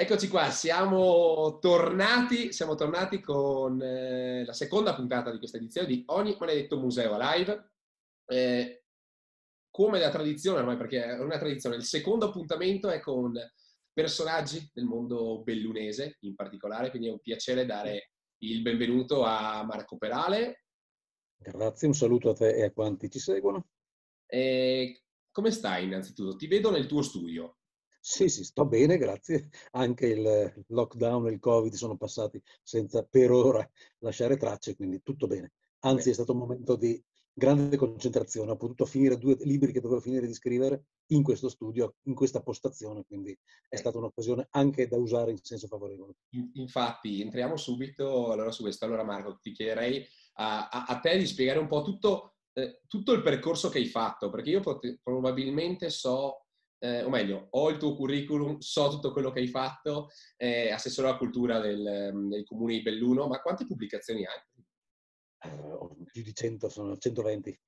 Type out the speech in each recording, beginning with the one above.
Eccoci qua, siamo tornati, siamo tornati con eh, la seconda puntata di questa edizione di Ogni Maledetto Museo Live. Eh, come da tradizione ormai, perché è una tradizione, il secondo appuntamento è con personaggi del mondo bellunese in particolare, quindi è un piacere dare il benvenuto a Marco Perale. Grazie, un saluto a te e a quanti ci seguono. Eh, come stai innanzitutto? Ti vedo nel tuo studio. Sì, sì, sto bene, grazie. Anche il lockdown e il Covid sono passati senza per ora lasciare tracce, quindi tutto bene. Anzi, Beh. è stato un momento di grande concentrazione. Ho potuto finire due libri che dovevo finire di scrivere in questo studio, in questa postazione, quindi è stata un'occasione anche da usare in senso favorevole. Infatti, entriamo subito allora su questo. Allora Marco, ti chiederei a, a, a te di spiegare un po' tutto, eh, tutto, il percorso che hai fatto, perché io pot- probabilmente so eh, o meglio, ho il tuo curriculum, so tutto quello che hai fatto, eh, assessore alla cultura del, del, comune di Belluno, ma quante pubblicazioni hai? Uh, più di 100, sono 120.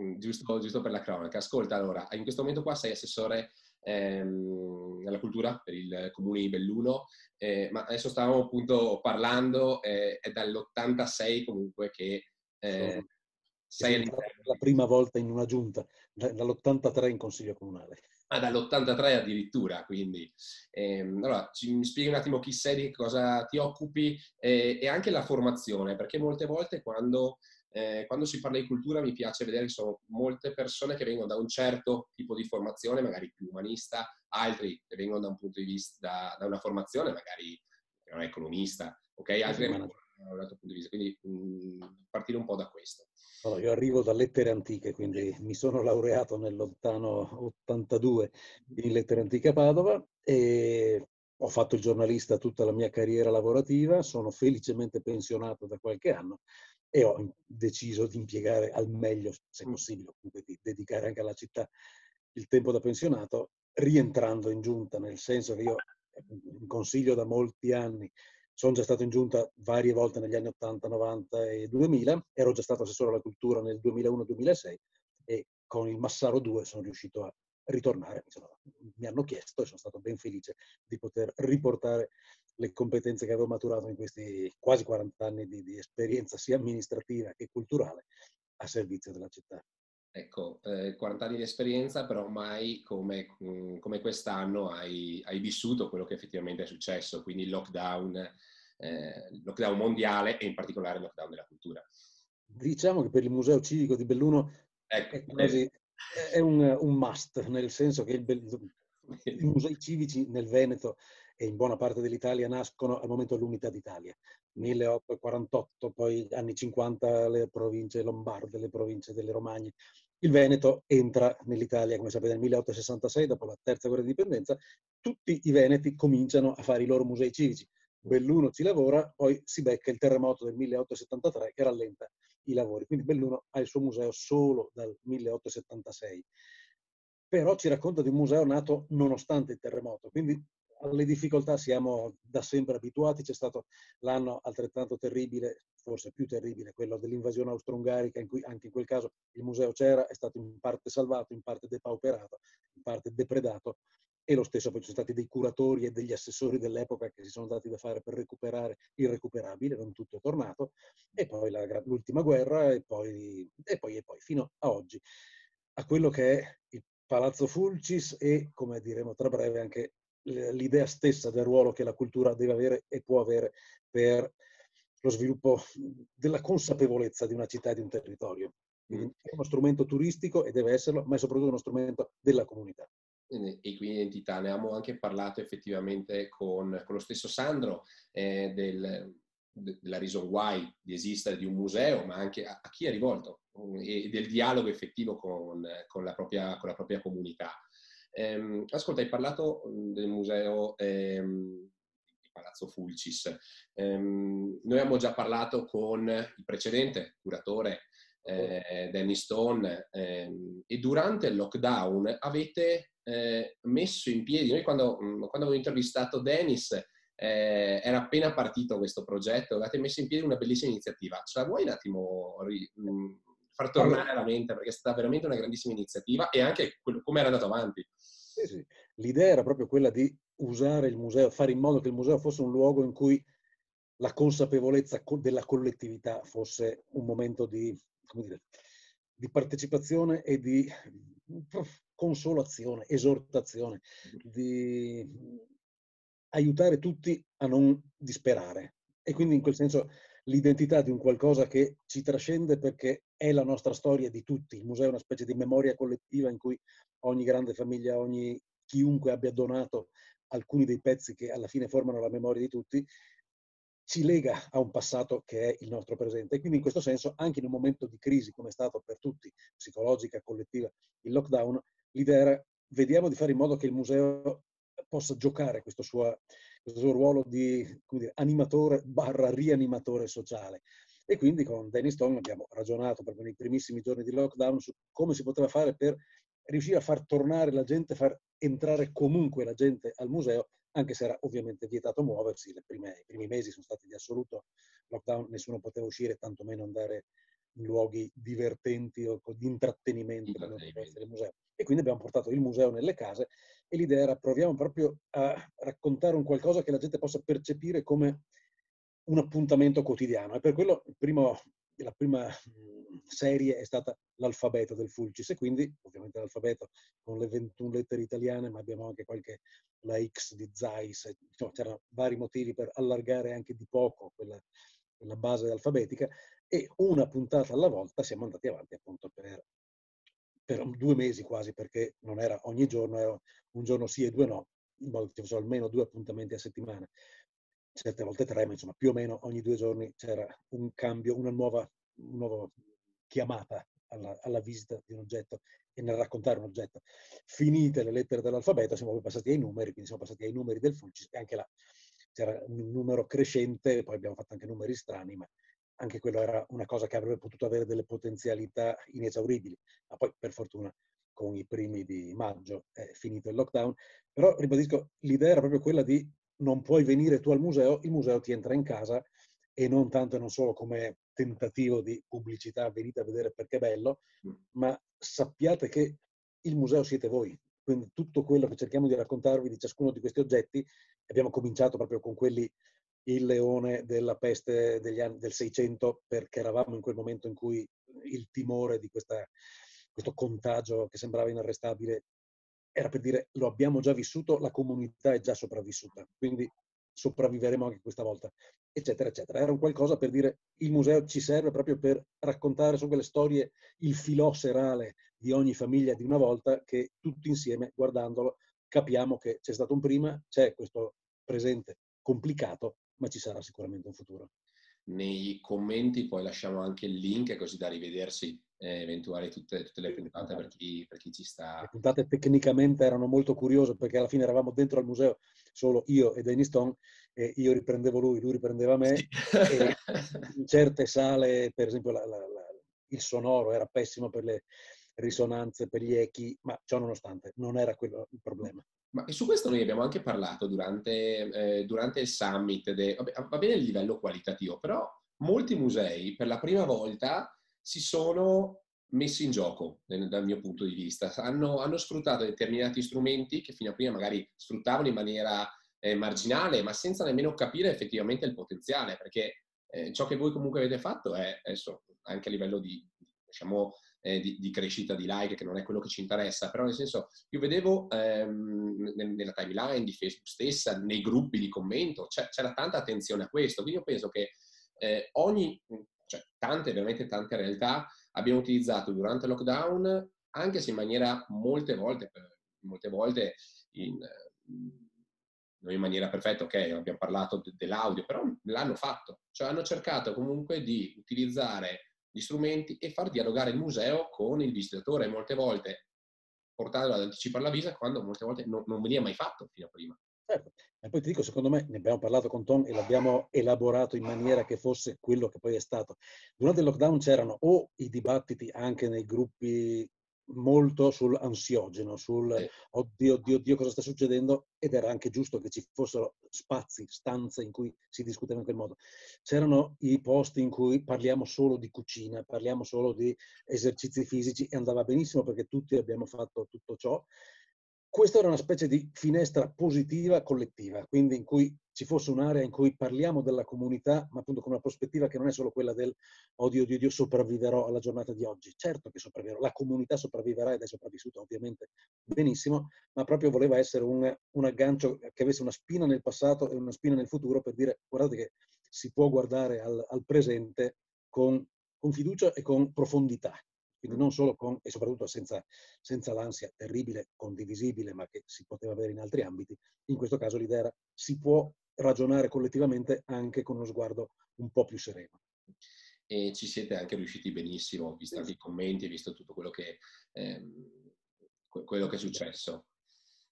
Mm, giusto, giusto, per la cronaca. Ascolta, allora, in questo momento qua sei assessore ehm, alla cultura per il comune di Belluno, eh, ma adesso stavamo appunto parlando, eh, è dall'86 comunque che eh, sei all'interno. La prima volta in una giunta, dall'83 in consiglio comunale ah, dall'83 addirittura, quindi. Ehm, allora, ci, mi spieghi un attimo chi sei, di cosa ti occupi eh, e anche la formazione, perché molte volte quando, eh, quando, si parla di cultura mi piace vedere che sono molte persone che vengono da un certo tipo di formazione, magari più umanista, altri che vengono da un punto di vista, da, da una formazione magari che non è economista, ok? Altri da un altro punto di vista, quindi mh, mm, partire un po' da questo. Allora, io arrivo da lettere antiche, quindi mi sono laureato nel lontano 82 in lettere antiche a Padova e ho fatto il giornalista tutta la mia carriera lavorativa, sono felicemente pensionato da qualche anno e ho deciso di impiegare al meglio, se possibile, comunque di dedicare anche alla città il tempo da pensionato, rientrando in giunta, nel senso che io in consiglio da molti anni sono già stato in giunta varie volte negli anni 80, 90 e 2000, ero già stato assessore alla cultura nel 2001-2006 e con il Massaro 2 sono riuscito a ritornare. Mi hanno chiesto e sono stato ben felice di poter riportare le competenze che avevo maturato in questi quasi 40 anni di, di esperienza sia amministrativa che culturale a servizio della città. Ecco, eh, 40 anni di esperienza, però mai come, mm, come quest'anno hai, hai, vissuto quello che effettivamente è successo, quindi il lockdown, eh, lockdown mondiale e in particolare il lockdown della cultura. Diciamo che per il Museo Civico di Belluno ecco, è, quasi, è un, un, must, nel senso che il, i musei civici nel Veneto e in buona parte dell'Italia nascono al momento dell'Unità d'Italia. 1848, poi anni 50 le province lombarde, le province delle Romagne. Il Veneto entra nell'Italia, come sapete, nel 1866, dopo la terza guerra di indipendenza. Tutti i veneti cominciano a fare i loro musei civici. Belluno ci lavora, poi si becca il terremoto del 1873 che rallenta i lavori. Quindi Belluno ha il suo museo solo dal 1876. Però ci racconta di un museo nato nonostante il terremoto, quindi alle difficoltà siamo da sempre abituati, c'è stato l'anno altrettanto terribile, forse più terribile, quello dell'invasione austro-ungarica, in cui anche in quel caso il museo c'era, è stato in parte salvato, in parte depauperato, in parte depredato, e lo stesso poi ci sono stati dei curatori e degli assessori dell'epoca che si sono dati da fare per recuperare il recuperabile, non tutto è tornato, e poi la, l'ultima guerra, e poi, e poi, e poi, fino a oggi, a quello che è il Palazzo Fulcis e, come diremo tra breve, anche l'idea stessa del ruolo che la cultura deve avere e può avere per lo sviluppo della consapevolezza di una città e di un territorio. Quindi è uno strumento turistico e deve esserlo, ma è soprattutto uno strumento della comunità. E quindi identità, ne abbiamo anche parlato effettivamente con, con lo stesso Sandro eh, del, della reason why di esistere di un museo, ma anche a, a chi è rivolto e del dialogo effettivo con, con, la, propria, con la propria comunità. Ehm, ascolta, hai parlato mhmm, del museo ehm, di Palazzo Fulcis. Ehm, noi abbiamo già parlato con il precedente curatore, eh, Danny Stone, ehm, e durante il lockdown avete eh, messo in piedi, noi quando, mhmm, quando avevo intervistato Dennis, eh, era appena partito questo progetto, avete messo in piedi una bellissima iniziativa. Ce la vuoi un attimo ri, mh, mhmm, far tornare alla mente? Perché è stata veramente una grandissima iniziativa e anche quello, come era andato avanti. Sì. L'idea era proprio quella di usare il museo, fare in modo che il museo fosse un luogo in cui la consapevolezza della collettività fosse un momento di, dire, di partecipazione e di consolazione, esortazione, di aiutare tutti a non disperare. E quindi in quel senso l'identità di un qualcosa che ci trascende perché è la nostra storia di tutti. Il museo è una specie di memoria collettiva in cui ogni grande famiglia, ogni chiunque abbia donato alcuni dei pezzi che alla fine formano la memoria di tutti, ci lega a un passato che è il nostro presente. E quindi in questo senso, anche in un momento di crisi, come è stato per tutti, psicologica, collettiva, il lockdown, l'idea era vediamo di fare in modo che il museo possa giocare questo suo, questo suo ruolo di dire, animatore barra rianimatore sociale. E quindi con Danny Stone abbiamo ragionato proprio nei primissimi giorni di lockdown su come si poteva fare per riuscire a far tornare la gente, far entrare comunque la gente al museo anche se era ovviamente vietato muoversi, prime, i primi mesi sono stati di assoluto lockdown, nessuno poteva uscire, tantomeno andare in luoghi divertenti o di intrattenimento come poteva essere il museo. E quindi abbiamo portato il museo nelle case e l'idea era proviamo proprio a raccontare un qualcosa che la gente possa percepire come un appuntamento quotidiano. E per quello il primo la prima serie è stata l'alfabeto del Fulcis e quindi ovviamente l'alfabeto con le 21 lettere italiane, ma abbiamo anche qualche, la X di Zeiss, insomma c'erano vari motivi per allargare anche di poco quella, quella base alfabetica e una puntata alla volta siamo andati avanti appunto per, per due mesi quasi perché non era ogni giorno, era un giorno sì e due no, in modo che ci fossero almeno due appuntamenti a settimana certe volte tre, ma insomma più o meno ogni due giorni c'era un cambio, una nuova, una nuova chiamata alla, alla, visita di un oggetto e nel raccontare un oggetto. Finite le lettere dell'alfabeto siamo poi passati ai numeri, quindi siamo passati ai numeri del Fulcis e anche là c'era un numero crescente, poi abbiamo fatto anche numeri strani, ma anche quello era una cosa che avrebbe potuto avere delle potenzialità inesauribili, ma poi per fortuna con i primi di maggio è finito il lockdown, però ribadisco, l'idea era proprio quella di non puoi venire tu al museo, il museo ti entra in casa e non tanto e non solo come tentativo di pubblicità, venite a vedere perché è bello, mm. ma sappiate che il museo siete voi. Quindi tutto quello che cerchiamo di raccontarvi di ciascuno di questi oggetti, abbiamo cominciato proprio con quelli il leone della peste degli anni, del 600, perché eravamo in quel momento in cui il timore di questa, questo contagio che sembrava inarrestabile era per dire lo abbiamo già vissuto, la comunità è già sopravvissuta, quindi sopravviveremo anche questa volta, eccetera, eccetera. Era un qualcosa per dire il museo ci serve proprio per raccontare su quelle storie il filò serale di ogni famiglia di una volta che tutti insieme, guardandolo, capiamo che c'è stato un prima, c'è questo presente complicato, ma ci sarà sicuramente un futuro. Nei commenti poi lasciamo anche il link così da rivedersi eh, eventuali tutte, tutte, le puntate per chi, per chi, ci sta. Le puntate tecnicamente erano molto curiose perché alla fine eravamo dentro al museo solo io e Danny Stone e io riprendevo lui, lui riprendeva me sì. e in certe sale, per esempio la, la, la, il sonoro era pessimo per le risonanze, per gli echi, ma ciò nonostante non era quello il problema. Ma su questo noi abbiamo anche parlato durante, eh, durante il summit, de, vabbè, va bene il livello qualitativo, però molti musei per la prima volta si sono messi in gioco dal mio punto di vista. Hanno, hanno, sfruttato determinati strumenti che fino a prima magari sfruttavano in maniera eh, marginale, ma senza nemmeno capire effettivamente il potenziale, perché eh, ciò che voi comunque avete fatto è adesso anche a livello di, diciamo, eh, di, di, crescita di like, che non è quello che ci interessa, però nel senso io vedevo ehm, nella timeline di Facebook stessa, nei gruppi di commento, c'era tanta attenzione a questo, quindi io penso che eh, ogni cioè tante, veramente tante realtà abbiamo utilizzato durante il lockdown, anche se in maniera molte volte, molte volte in, non in maniera perfetta, ok, abbiamo parlato de- dell'audio, però l'hanno fatto, cioè hanno cercato comunque di utilizzare gli strumenti e far dialogare il museo con il visitatore, molte volte portandolo ad anticipare la visa quando molte volte non, non veniva mai fatto fino a prima. Certo. E poi ti dico, secondo me, ne abbiamo parlato con Tom e l'abbiamo elaborato in maniera che fosse quello che poi è stato. Durante il lockdown c'erano o i dibattiti anche nei gruppi molto sull'ansiogeno, sul oddio, oddio, oddio, cosa sta succedendo, ed era anche giusto che ci fossero spazi, stanze in cui si discuteva in quel modo. C'erano i posti in cui parliamo solo di cucina, parliamo solo di esercizi fisici e andava benissimo perché tutti abbiamo fatto tutto ciò questa era una specie di finestra positiva collettiva, quindi in cui ci fosse un'area in cui parliamo della comunità, ma appunto con una prospettiva che non è solo quella del odio, odio, odio, sopravviverò alla giornata di oggi. Certo che sopravviverò, la comunità sopravviverà ed è sopravvissuta ovviamente benissimo, ma proprio voleva essere un, un aggancio che avesse una spina nel passato e una spina nel futuro per dire guardate che si può guardare al, al presente con, con fiducia e con profondità quindi non solo con, e soprattutto senza, senza, l'ansia terribile, condivisibile, ma che si poteva avere in altri ambiti, in questo caso l'idea era si può ragionare collettivamente anche con uno sguardo un po' più sereno. E ci siete anche riusciti benissimo, visto anche i commenti, visto tutto quello che, ehm, quello che è successo.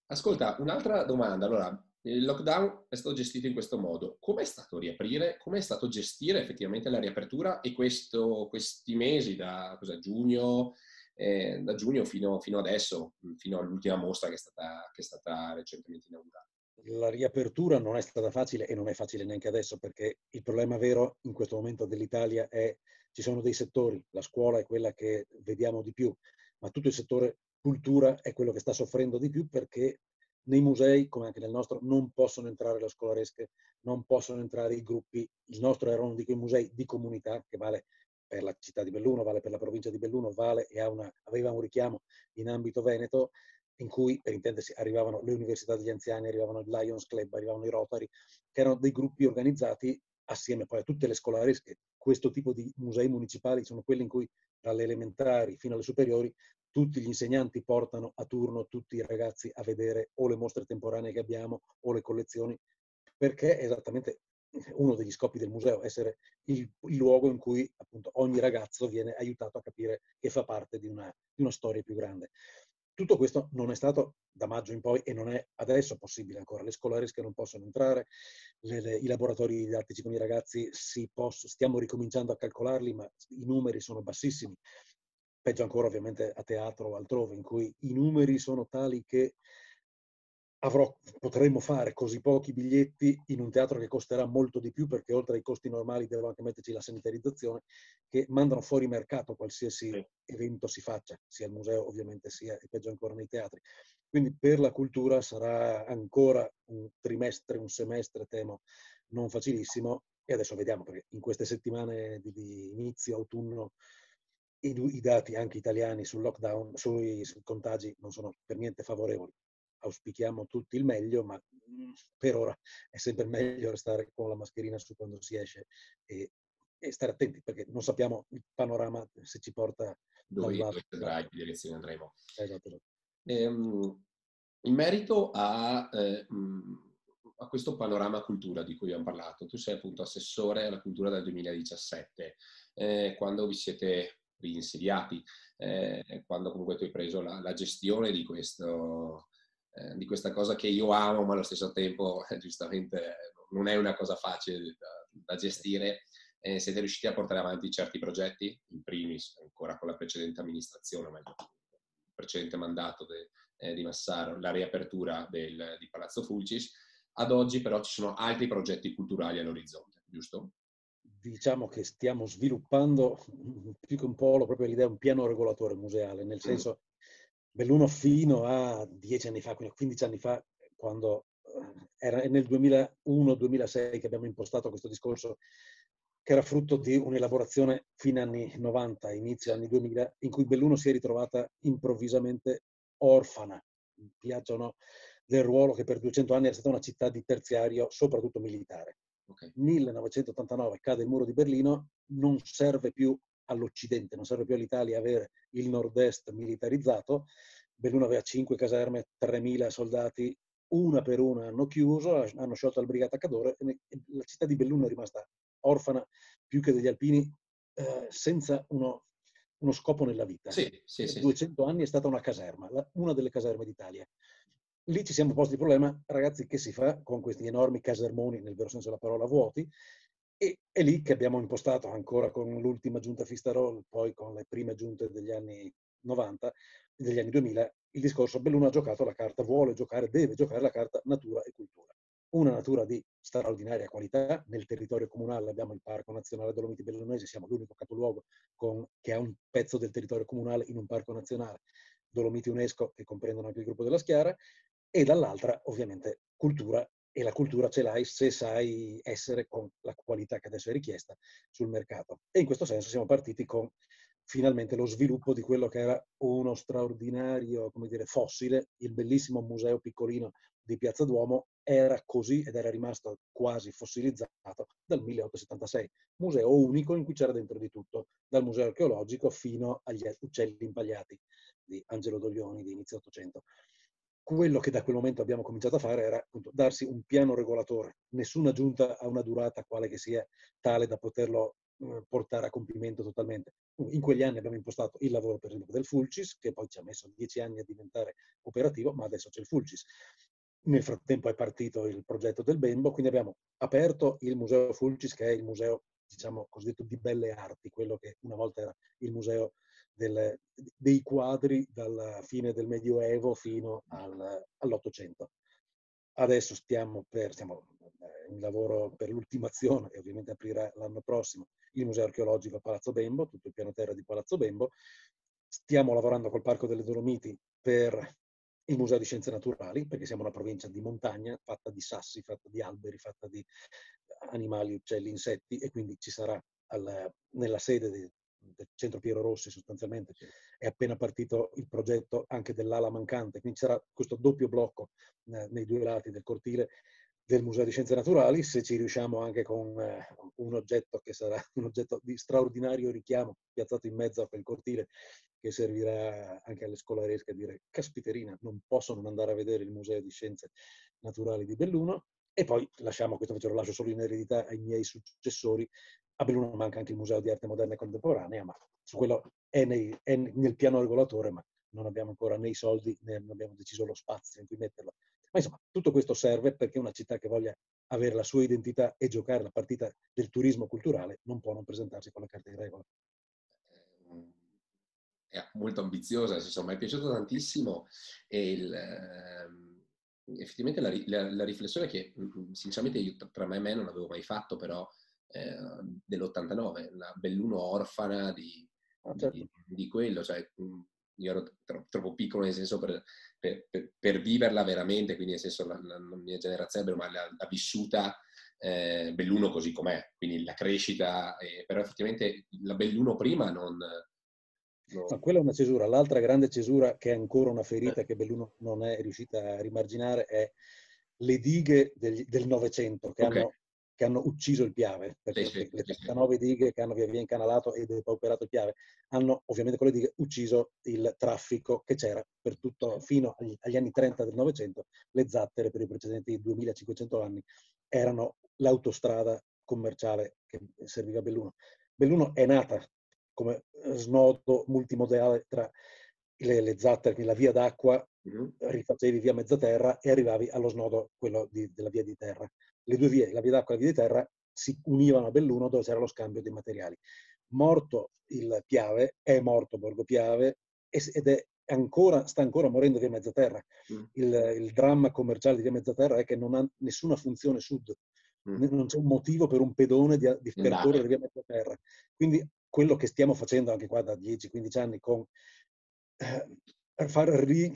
Ascolta, un'altra domanda. Allora, il lockdown è stato gestito in questo modo. Come è stato riaprire? Come è stato gestire effettivamente la riapertura e questo, questi mesi da cosa, giugno, eh, da giugno fino, fino, adesso, fino all'ultima mostra che è stata, che è stata recentemente inaugurata? La riapertura non è stata facile e non è facile neanche adesso perché il problema vero in questo momento dell'Italia è ci sono dei settori, la scuola è quella che vediamo di più, ma tutto il settore cultura è quello che sta soffrendo di più perché nei musei, come anche nel nostro, non possono entrare le scolaresche, non possono entrare i gruppi. Il nostro era uno di quei musei di comunità che vale per la città di Belluno, vale per la provincia di Belluno, vale e una, aveva un richiamo in ambito veneto in cui, per intendersi, arrivavano le università degli anziani, arrivavano il Lions Club, arrivavano i Rotary, che erano dei gruppi organizzati assieme poi a tutte le scolaresche. Questo tipo di musei municipali sono quelli in cui dalle elementari fino alle superiori tutti gli insegnanti portano a turno tutti i ragazzi a vedere o le mostre temporanee che abbiamo o le collezioni, perché è esattamente uno degli scopi del museo, essere il, il luogo in cui appunto ogni ragazzo viene aiutato a capire che fa parte di una, di una storia più grande. Tutto questo non è stato da maggio in poi e non è adesso possibile ancora. Le scolaresche non possono entrare, le, le, i laboratori didattici con i ragazzi posso, stiamo ricominciando a calcolarli, ma i numeri sono bassissimi peggio ancora ovviamente a teatro o altrove, in cui i numeri sono tali che avrò, potremmo fare così pochi biglietti in un teatro che costerà molto di più perché oltre ai costi normali devo anche metterci la sanitarizzazione, che mandano fuori mercato qualsiasi sì. evento si faccia, sia al museo ovviamente sia e peggio ancora nei teatri. Quindi per la cultura sarà ancora un trimestre, un semestre, temo, non facilissimo e adesso vediamo perché in queste settimane di, di inizio autunno i, i, dati anche italiani sul lockdown, sui, sui, contagi non sono per niente favorevoli. Auspichiamo tutti il meglio, ma mm, per ora è sempre meglio restare con la mascherina su quando si esce e, e stare attenti perché non sappiamo il panorama se ci porta dove, dove andrà, in che direzione andremo. Esatto. esatto. Ehm, in merito a, eh, mm, a, questo panorama cultura di cui abbiamo parlato, tu sei appunto assessore alla cultura dal 2017, eh, quando vi siete rinsediati, eh, quando comunque tu hai preso la, la gestione di, questo, eh, di, questa cosa che io amo, ma allo stesso tempo eh, giustamente non è una cosa facile da, da gestire. Eh, siete riusciti a portare avanti certi progetti, in primis ancora con la precedente amministrazione, ma il precedente mandato de, eh, di Massaro, la riapertura del, di Palazzo Fulcis. Ad oggi però ci sono altri progetti culturali all'orizzonte, giusto? Diciamo che stiamo sviluppando più che un polo, proprio l'idea un piano regolatore museale, nel senso Belluno fino a dieci anni fa, quindi 15 anni fa, quando eh, era nel 2001-2006 che abbiamo impostato questo discorso, che era frutto di un'elaborazione fine anni 90, inizio anni 2000, in cui Belluno si è ritrovata improvvisamente orfana, piacciono del ruolo che per 200 anni è stata una città di terziario, soprattutto militare. Okay. 1989 cade il muro di Berlino, non serve più all'Occidente, non serve più all'Italia avere il nord-est militarizzato. Belluno aveva 5 caserme, 3.000 soldati, una per una hanno chiuso, hanno sciolto la brigata Cadore e la città di Belluno è rimasta orfana più che degli alpini, eh, senza uno, uno, scopo nella vita. Sì, sì, sì, 200 anni è stata una caserma, una delle caserme d'Italia lì ci siamo posti il problema, ragazzi, che si fa con questi enormi casermoni, nel vero senso della parola, vuoti? E è lì che abbiamo impostato ancora con l'ultima giunta Fistarol, poi con le prime giunte degli anni 90, degli anni 2000, il discorso Belluno ha giocato la carta, vuole giocare, deve giocare la carta natura e cultura. Una natura di straordinaria qualità, nel territorio comunale abbiamo il Parco Nazionale Dolomiti Bellunesi, siamo l'unico capoluogo con, che ha un pezzo del territorio comunale in un parco nazionale Dolomiti UNESCO che comprendono anche il gruppo della Schiara e dall'altra ovviamente cultura e la cultura ce l'hai se sai essere con la qualità che adesso è richiesta sul mercato. E in questo senso siamo partiti con finalmente lo sviluppo di quello che era uno straordinario, come dire, fossile, il bellissimo museo piccolino di Piazza Duomo era così ed era rimasto quasi fossilizzato dal 1876. Museo unico in cui c'era dentro di tutto, dal museo archeologico fino agli uccelli impagliati di Angelo Doglioni di inizio Ottocento quello che da quel momento abbiamo cominciato a fare era appunto darsi un piano regolatore, nessuna giunta a una durata quale che sia tale da poterlo eh, portare a compimento totalmente. In quegli anni abbiamo impostato il lavoro, per esempio, del Fulcis, che poi ci ha messo dieci anni a diventare operativo, ma adesso c'è il Fulcis. Nel frattempo è partito il progetto del Bembo, quindi abbiamo aperto il Museo Fulcis, che è il museo, diciamo, cosiddetto di belle arti, quello che una volta era il museo del, dei quadri dalla fine del Medioevo fino al, all'Ottocento. Adesso stiamo, per, stiamo eh, in lavoro per l'ultimazione e ovviamente aprirà l'anno prossimo il Museo Archeologico Palazzo Bembo, tutto il piano terra di Palazzo Bembo. Stiamo lavorando col Parco delle Dolomiti per il Museo di Scienze Naturali, perché siamo una provincia di montagna, fatta di sassi, fatta di alberi, fatta di animali, uccelli, insetti, e quindi ci sarà al, nella sede di, del centro Piero Rossi sostanzialmente, è appena partito il progetto anche dell'ala mancante, quindi c'era questo doppio blocco eh, nei due lati del cortile del Museo di Scienze Naturali, se ci riusciamo anche con eh, un oggetto che sarà un oggetto di straordinario richiamo piazzato in mezzo a quel cortile che servirà anche alle scolaresche a dire caspiterina, non posso non andare a vedere il Museo di Scienze Naturali di Belluno e poi lasciamo, questo invece lo lascio solo in eredità ai miei successori, a Belluno manca anche il Museo di Arte Moderna e Contemporanea, ma su quello è, nei, è nel piano regolatore, ma non abbiamo ancora né i soldi né abbiamo deciso lo spazio in cui metterlo. Ma insomma, tutto questo serve perché una città che voglia avere la sua identità e giocare la partita del turismo culturale non può non presentarsi con la carta di regola. È molto ambiziosa, insomma, mi è piaciuto tantissimo e il, eh, effettivamente la, la, la, riflessione che sinceramente io tra me e me non avevo mai fatto, però eh, dell'89, la Belluno orfana di, ah, certo. di, di quello, cioè io ero tro- troppo piccolo nel senso per, per, per, per, viverla veramente, quindi nel senso la, la, la mia generazione ma l'ha, vissuta eh, Belluno così com'è, quindi la crescita, eh, però effettivamente la Belluno prima non... non... Ma quella è una cesura, l'altra grande cesura che è ancora una ferita eh. che Belluno non è riuscita a rimarginare è le dighe del Novecento che okay. hanno che hanno ucciso il Piave, perché sì, le 39 dighe che hanno via via incanalato e depauperato il Piave hanno ovviamente con le dighe ucciso il traffico che c'era per tutto, fino agli, agli anni 30 del Novecento, le zattere per i precedenti 2500 anni erano l'autostrada commerciale che serviva a Belluno. Belluno è nata come snodo multimodale tra le, le zattere, la via d'acqua, rifacevi via mezzaterra e arrivavi allo snodo, quello di, della via di terra le due vie, la via d'acqua e la via di terra, si univano a Belluno dove c'era lo scambio dei materiali. Morto il Piave, è morto Borgo Piave ed è ancora, sta ancora morendo via Mezzaterra. Mm. Il, il, dramma commerciale di via Mezzaterra è che non ha nessuna funzione sud, mm. non c'è un motivo per un pedone di, di percorrere via Mezzaterra. Quindi quello che stiamo facendo anche qua da 10-15 anni con eh, far ri,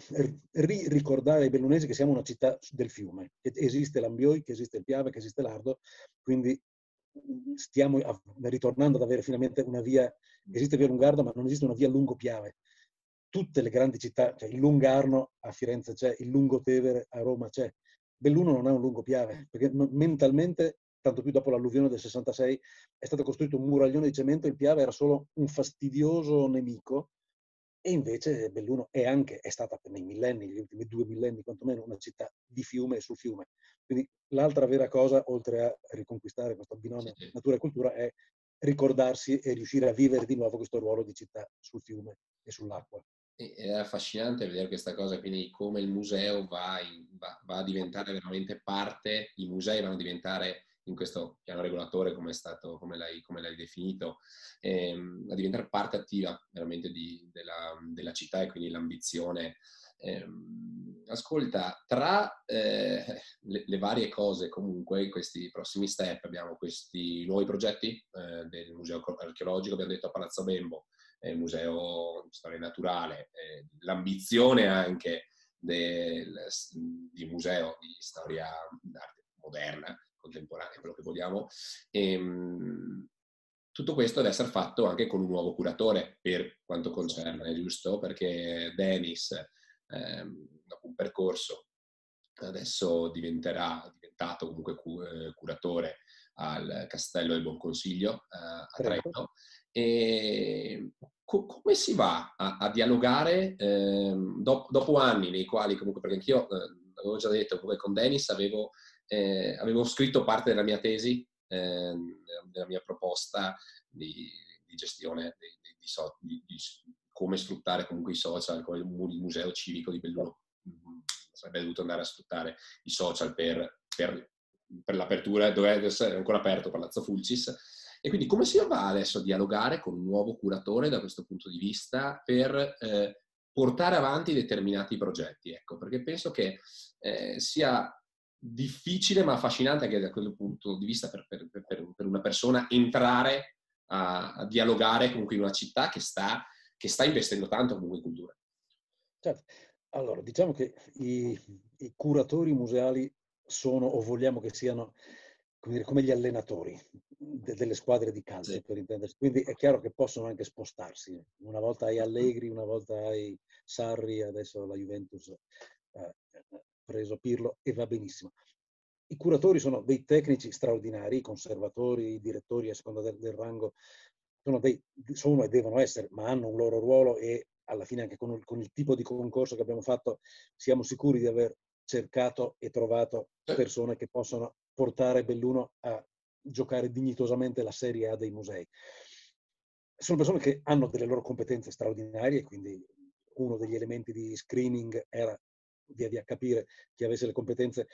ri, ricordare ai bellunesi che siamo una città del fiume, che esiste l'Ambioi, che esiste il Piave, che esiste l'Ardo, quindi stiamo ritornando ad avere finalmente una via, esiste via Lungardo, ma non esiste una via lungo Piave. Tutte le grandi città, cioè il Lungarno a Firenze c'è, il Lungotevere a Roma c'è. Belluno non ha un lungo Piave, perché mentalmente, tanto più dopo l'alluvione del 66, è stato costruito un muraglione di cemento, il Piave era solo un fastidioso nemico, e invece Belluno è anche, è stata nei millenni, gli ultimi due millenni quantomeno, una città di fiume e sul fiume. Quindi l'altra vera cosa, oltre a riconquistare questo binomio sì. natura e cultura, è ricordarsi e riuscire a vivere di nuovo questo ruolo di città sul fiume e sull'acqua. È affascinante vedere questa cosa, quindi come il museo va, in, va, va a diventare veramente parte, i musei vanno a diventare in questo piano regolatore, come, stato, come, l'hai, come l'hai, definito, ehm, a diventare parte attiva veramente di, della, della, città e quindi l'ambizione. Ehm, ascolta, tra eh, le, le, varie cose comunque, in questi prossimi step abbiamo questi nuovi progetti eh, del Museo Archeologico, abbiamo detto a Palazzo Bembo, eh, museo di storia naturale, eh, l'ambizione anche del, di museo di storia d'arte moderna, vogliamo. E, ehm, tutto questo deve essere fatto anche con un nuovo curatore per quanto concerne, giusto? Perché Dennis, ehm, dopo un percorso, adesso diventerà, diventato comunque cu- eh, curatore al Castello del Buon Consiglio eh, a Trento. E co- come si va a, a dialogare eh, do- dopo anni nei quali comunque, perché anch'io eh, avevo già detto, come con Dennis avevo, eh, avevo scritto parte della mia tesi eh, della mia proposta di, di gestione di, di, come sfruttare comunque i social, come il museo civico di Belluno mm, sarebbe dovuto andare a sfruttare i social per, per, per l'apertura, dove è ancora aperto Palazzo Fulcis. E quindi come si va adesso a dialogare con un nuovo curatore da questo punto di vista per eh, portare avanti determinati progetti? Ecco, perché penso che eh, sia difficile ma affascinante anche da quel punto di vista per, per, per, per una persona entrare a, a, dialogare comunque in una città che sta, che sta investendo tanto comunque in cultura. Certo. Allora, diciamo che i, i curatori museali sono, o vogliamo che siano, come, dire, come gli allenatori de, delle squadre di calcio, sì. per intendersi. Quindi è chiaro che possono anche spostarsi. Una volta hai Allegri, una volta hai Sarri, adesso la Juventus eh, preso Pirlo e va benissimo. I curatori sono dei tecnici straordinari, i conservatori, i direttori a seconda del, del rango, sono, dei, sono, e devono essere, ma hanno un loro ruolo e alla fine anche con il, con il tipo di concorso che abbiamo fatto siamo sicuri di aver cercato e trovato persone che possono portare Belluno a giocare dignitosamente la Serie A dei musei. Sono persone che hanno delle loro competenze straordinarie, quindi uno degli elementi di screening era via via capire chi avesse le competenze,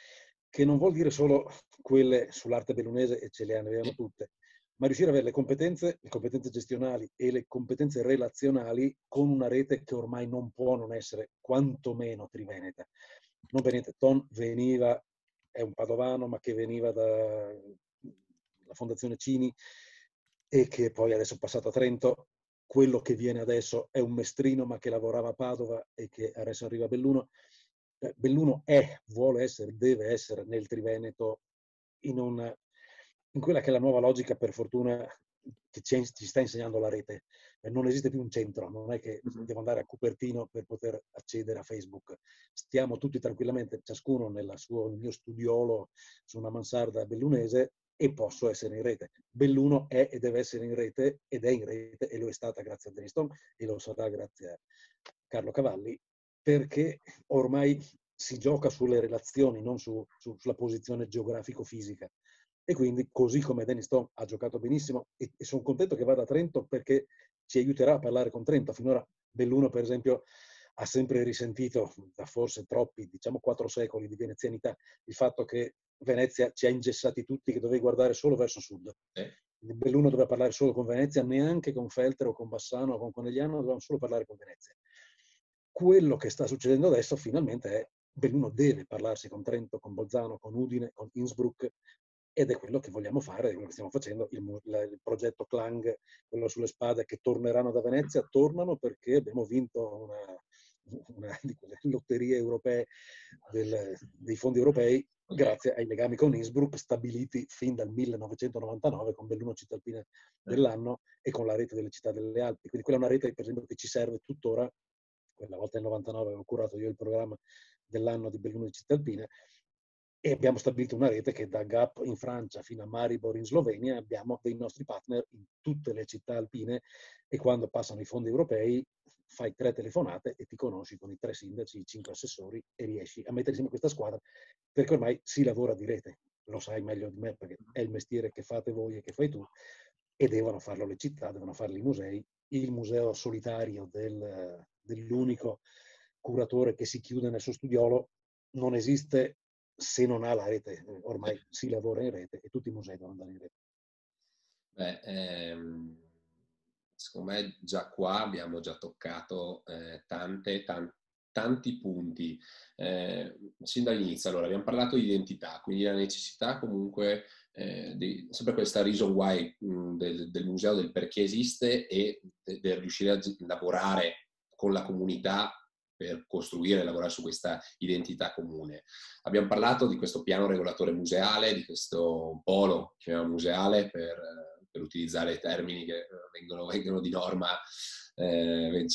che non vuol dire solo quelle sull'arte bellunese, e ce le abbiamo tutte, ma riuscire ad avere le competenze, le competenze gestionali e le competenze relazionali con una rete che ormai non può non essere quantomeno triveneta. Non per niente, Ton veniva, è un padovano, ma che veniva dalla Fondazione Cini e che poi adesso è passato a Trento. Quello che viene adesso è un mestrino, ma che lavorava a Padova e che adesso arriva a Belluno. Eh, Belluno è, vuole essere, deve essere nel Triveneto in, una, in quella che è la nuova logica, per fortuna, che ci, ci sta insegnando la rete. Eh, non esiste più un centro, non è che devo andare a Cupertino per poter accedere a Facebook. Stiamo tutti tranquillamente, ciascuno nel suo, nel mio studiolo su una mansarda bellunese e posso essere in rete. Belluno è e deve essere in rete ed è in rete e lo è stata grazie a Deniston e lo sarà grazie a Carlo Cavalli perché ormai si gioca sulle relazioni, non su, su, sulla posizione geografico-fisica. E quindi, così come Dennis Stone ha giocato benissimo, e, e sono contento che vada a Trento perché ci aiuterà a parlare con Trento. Finora Belluno, per esempio, ha sempre risentito, da forse troppi, diciamo quattro secoli di venezianità, il fatto che Venezia ci ha ingessati tutti che dovevi guardare solo verso sud. Eh. Belluno doveva parlare solo con Venezia, neanche con Feltero, o con Bassano o con Conegliano, dovevano solo parlare con Venezia quello che sta succedendo adesso finalmente è Belluno deve parlarsi con Trento, con Bolzano, con Udine, con Innsbruck ed è quello che vogliamo fare, è quello che stiamo facendo, il, il, progetto Clang, quello sulle spade che torneranno da Venezia, tornano perché abbiamo vinto una, una di quelle lotterie europee del, dei fondi europei grazie ai legami con Innsbruck stabiliti fin dal 1999 con Belluno Città Alpine dell'anno e con la rete delle città delle Alpi. Quindi quella è una rete per esempio che ci serve tuttora quella volta nel 99 avevo curato io il programma dell'anno di Belluno di Città Alpine, e abbiamo stabilito una rete che da Gap in Francia fino a Maribor in Slovenia abbiamo dei nostri partner in tutte le città alpine e quando passano i fondi europei fai tre telefonate e ti conosci con i tre sindaci, i cinque assessori e riesci a mettere insieme questa squadra perché ormai si lavora di rete, lo sai meglio di me perché è il mestiere che fate voi e che fai tu e devono farlo le città, devono farlo i musei. Il museo solitario del, dell'unico curatore che si chiude nel suo studiolo non esiste se non ha la rete. Ormai si lavora in rete e tutti i musei devono andare in rete. Beh, ehm, secondo me già qua abbiamo già toccato eh, tante, tante tanti punti. Eh, sin dall'inizio, allora, abbiamo parlato di identità, quindi la necessità comunque eh, di, sempre questa reason why mh, del, del, museo, del perché esiste e del riuscire a lavorare con la comunità per costruire e lavorare su questa identità comune. Abbiamo parlato di questo piano regolatore museale, di questo polo chiamiamo museale per, per utilizzare termini che vengono, vengono di norma eh,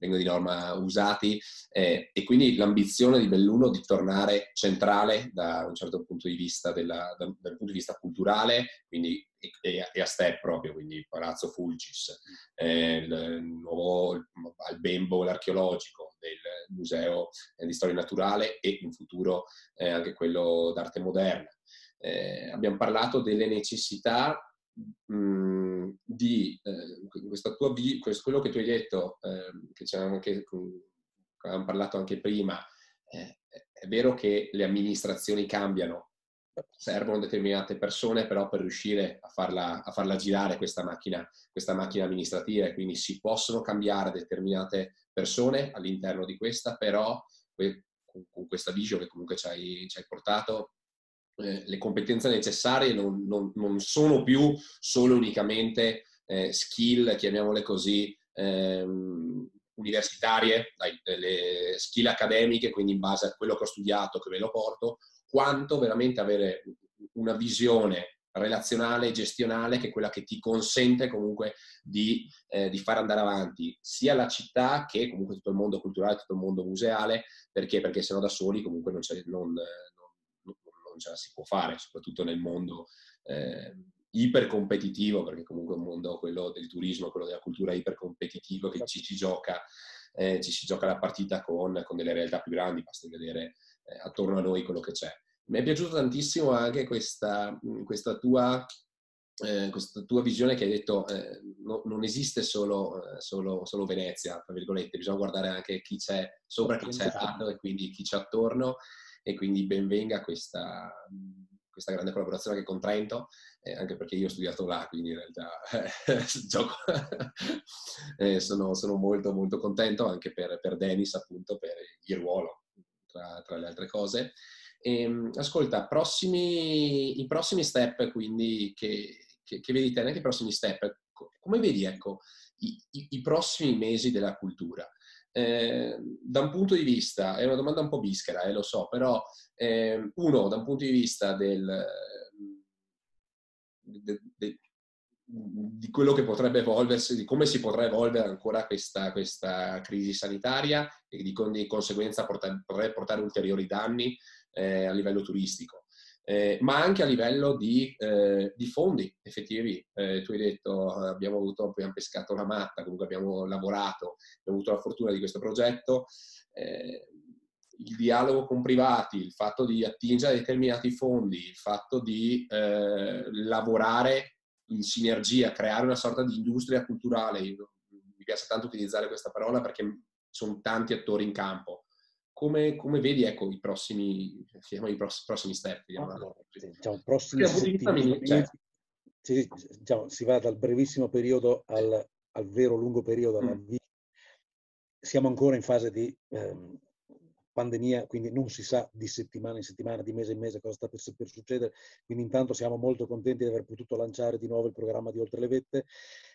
vengono di norma usati eh, e quindi l'ambizione di Belluno di tornare centrale da un certo punto di vista, della, da, dal punto di vista culturale, quindi e, e, a step proprio, quindi Palazzo Fulcis, eh, il nuovo Albembo l'archeologico del Museo di Storia Naturale e in futuro eh, anche quello d'arte moderna. Eh, abbiamo parlato delle necessità mh, di eh, questa tua quello che tu hai detto, eh, che, anche, avevamo parlato anche prima, eh, è vero che le amministrazioni cambiano, servono determinate persone però per riuscire a farla, a farla girare questa macchina, questa macchina amministrativa e quindi si possono cambiare determinate persone all'interno di questa, però con questa vision che comunque ci hai, ci hai portato eh, le competenze necessarie non, non, non, sono più solo unicamente eh, skill, chiamiamole così, ehm, universitarie, le skill accademiche, quindi in base a quello che ho studiato, che ve lo porto, quanto veramente avere una visione relazionale e gestionale che è quella che ti consente comunque di, eh, di, far andare avanti sia la città che comunque tutto il mondo culturale, tutto il mondo museale, perché? Perché sennò da soli comunque non, non, non ce la si può fare, soprattutto nel mondo eh, ipercompetitivo, perché comunque è un mondo, quello del turismo, quello della cultura ipercompetitivo, che ci si gioca, eh, ci si gioca la partita con, con, delle realtà più grandi, basta vedere eh, attorno a noi quello che c'è. Mi è piaciuta tantissimo anche questa, questa tua eh, questa tua visione che hai detto eh, no, non esiste solo, eh, solo, solo, Venezia, tra virgolette, bisogna guardare anche chi c'è sopra, chi c'è attorno e quindi chi c'è attorno e quindi benvenga questa, questa grande collaborazione anche con Trento, eh, anche perché io ho studiato là, quindi in realtà eh, sono, sono, molto molto contento anche per, per Dennis appunto per il ruolo tra, tra le altre cose. E, ehm, ascolta, prossimi, i prossimi step quindi che, che, che vedi te, neanche i prossimi step, come vedi ecco, i, i, i prossimi mesi della cultura? Eh, da un punto di vista, è una domanda un po' bischera, eh, lo so, però eh, uno, da un punto di vista del, de, de, di quello che potrebbe evolversi, di come si potrà evolvere ancora questa, questa crisi sanitaria e di, di conseguenza potrebbe portare ulteriori danni eh, a livello turistico eh, ma anche a livello di, eh, di fondi effettivi. Eh, tu hai detto abbiamo, avuto, abbiamo pescato la matta, comunque abbiamo lavorato, abbiamo avuto la fortuna di questo progetto. Eh, il dialogo con privati, il fatto di attingere a determinati fondi, il fatto di eh, lavorare in sinergia, creare una sorta di industria culturale. Mi piace tanto utilizzare questa parola perché sono tanti attori in campo come, come vedi ecco, i prossimi, i prossimi step? Diciamo, diciamo, prossimi cioè. sì, diciamo, si va dal brevissimo periodo al, al vero lungo periodo. Mm. Siamo ancora in fase di ehm, pandemia, quindi non si sa di settimana in settimana, di mese in mese cosa sta per, per, succedere. Quindi intanto siamo molto contenti di aver potuto lanciare di nuovo il programma di Oltre le Vette.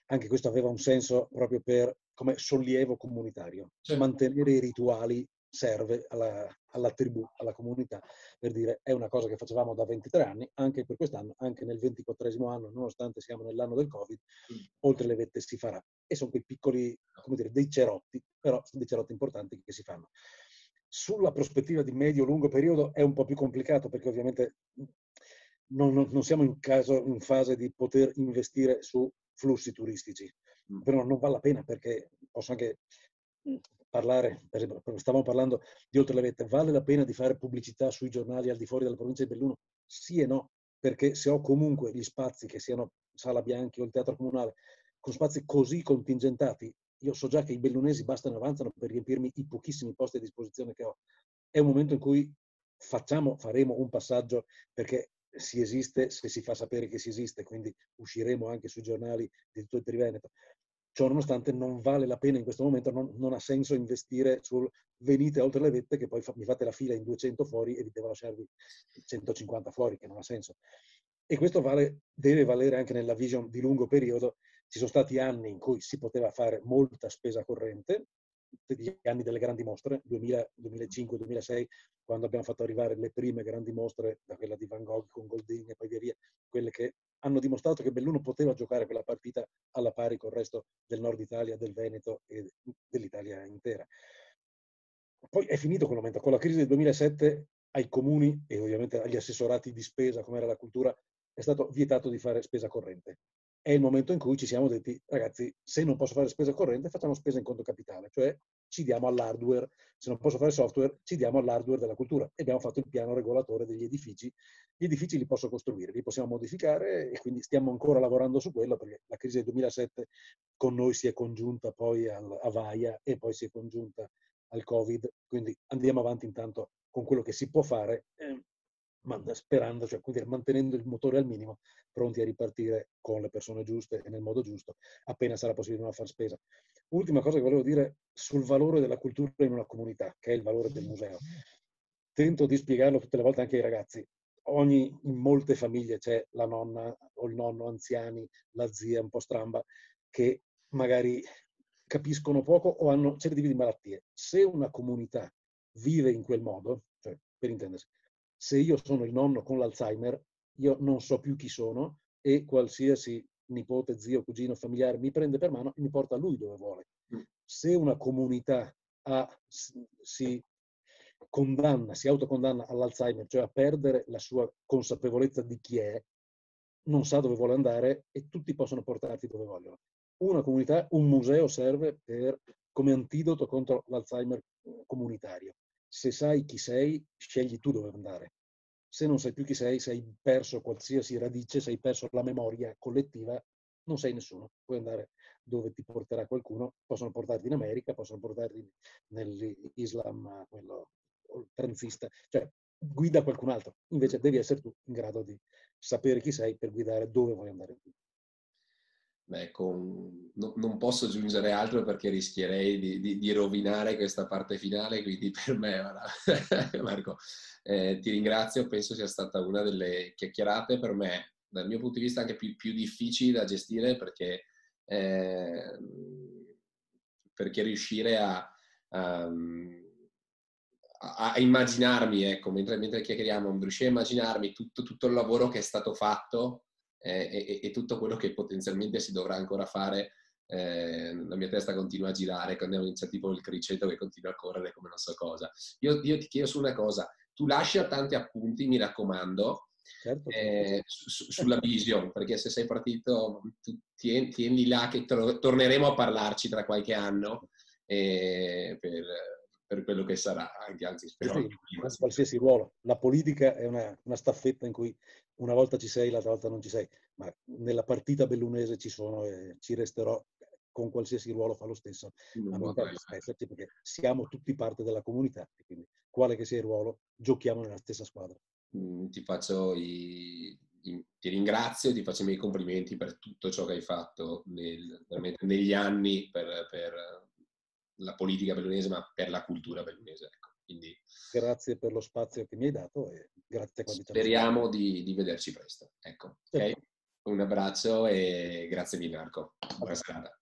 Anche questo aveva un senso proprio per come sollievo comunitario, certo. mantenere i rituali serve alla, alla, tribù, alla comunità, per dire è una cosa che facevamo da 23 anni, anche per quest'anno, anche nel 24 anno, nonostante siamo nell'anno del Covid, mm. oltre le vette si farà. E sono quei piccoli, come dire, dei cerotti, però sono dei cerotti importanti che si fanno. Sulla prospettiva di medio-lungo periodo è un po' più complicato perché ovviamente non, non, non siamo in, caso, in fase di poter investire su flussi turistici, mm. però non vale la pena perché posso anche parlare, per esempio, stavamo parlando di Oltre le Vette, vale la pena di fare pubblicità sui giornali al di fuori della provincia di Belluno? Sì e no, perché se ho comunque gli spazi che siano Sala Bianchi o il Teatro Comunale, con spazi così contingentati, io so già che i bellunesi bastano e avanzano per riempirmi i pochissimi posti a disposizione che ho. È un momento in cui facciamo, faremo un passaggio perché si esiste se si fa sapere che si esiste, quindi usciremo anche sui giornali di tutto il Triveneto. Ciò nonostante non vale la pena in questo momento, non, non ha senso investire sul venite oltre le vette che poi fa, mi fate la fila in 200 fuori e vi devo lasciarvi 150 fuori, che non ha senso. E questo vale, deve valere anche nella vision di lungo periodo. Ci sono stati anni in cui si poteva fare molta spesa corrente, gli anni delle grandi mostre, 2000, 2005, 2006, quando abbiamo fatto arrivare le prime grandi mostre, da quella di Van Gogh con Golding e poi via via, quelle che hanno dimostrato che Belluno poteva giocare quella partita alla pari col resto del nord Italia, del Veneto e dell'Italia intera. Poi è finito quel momento. Con la crisi del 2007 ai comuni e ovviamente agli assessorati di spesa, come era la cultura, è stato vietato di fare spesa corrente. È il momento in cui ci siamo detti, ragazzi, se non posso fare spesa corrente, facciamo spesa in conto capitale, cioè ci diamo all'hardware. Se non posso fare software, ci diamo all'hardware della cultura. E abbiamo fatto il piano regolatore degli edifici. Gli edifici li posso costruire, li possiamo modificare e quindi stiamo ancora lavorando su quello perché la crisi del 2007 con noi si è congiunta poi al, a Vaia e poi si è congiunta al Covid, quindi andiamo avanti intanto con quello che si può fare, eh, sperando, cioè dire, mantenendo il motore al minimo, pronti a ripartire con le persone giuste e nel modo giusto, appena sarà possibile non far spesa. Ultima cosa che volevo dire sul valore della cultura in una comunità, che è il valore del museo. Tento di spiegarlo tutte le volte anche ai ragazzi. Ogni, in molte famiglie c'è la nonna o il nonno anziani, la zia un po' stramba, che magari capiscono poco o hanno certi tipi di malattie. Se una comunità vive in quel modo, cioè per intendersi, se io sono il nonno con l'Alzheimer, io non so più chi sono e qualsiasi nipote, zio, cugino, familiare mi prende per mano e mi porta lui dove vuole. Mm. Se una comunità ha, si condanna, si autocondanna all'Alzheimer, cioè a perdere la sua consapevolezza di chi è, non sa dove vuole andare e tutti possono portarti dove vogliono una comunità, un museo serve per, come antidoto contro l'Alzheimer comunitario. Se sai chi sei, scegli tu dove andare. Se non sai più chi sei, sei perso qualsiasi radice, sei perso la memoria collettiva, non sei nessuno. Puoi andare dove ti porterà qualcuno, possono portarti in America, possono portarti nell'Islam, quello transista, cioè guida qualcun altro. Invece devi essere tu in grado di sapere chi sei per guidare dove vuoi andare tu. Beh, con... no, non posso aggiungere altro perché rischierei di, di, di, rovinare questa parte finale, quindi per me, Marco, eh, ti ringrazio, penso sia stata una delle chiacchierate per me, dal mio punto di vista, anche più, più difficili da gestire perché, eh, perché riuscire a, a, a, immaginarmi, ecco, mentre, mentre chiacchieriamo, riuscire a immaginarmi tutto, tutto il lavoro che è stato fatto eh, e, e, tutto quello che potenzialmente si dovrà ancora fare. Eh, la mia testa continua a girare quando inizia tipo il criceto che continua a correre come non so cosa. Io, io ti chiedo su una cosa, tu lascia tanti appunti, mi raccomando, Certo, eh, su, sulla vision, perché se sei partito, tieni, tieni là che to- torneremo a parlarci tra qualche anno eh, per, per, quello che sarà, anche, anzi spero. Sì, qualsiasi ruolo. La politica è una, una, staffetta in cui una volta ci sei, l'altra volta non ci sei, ma nella partita bellunese ci sono e ci resterò con qualsiasi ruolo fa lo stesso. Esserci perché siamo tutti parte della comunità, quindi quale che sia il ruolo, giochiamo nella stessa squadra. Mm, ti faccio i, ti ringrazio, ti faccio i miei complimenti per tutto ciò che hai fatto nel, negli anni per, per, la politica bellunese, ma per la cultura bellunese. Ecco. Quindi, grazie per lo spazio che mi hai dato e grazie a Speriamo di, di, vederci presto. Ecco, okay? Un abbraccio e grazie mille Marco. Buona serata.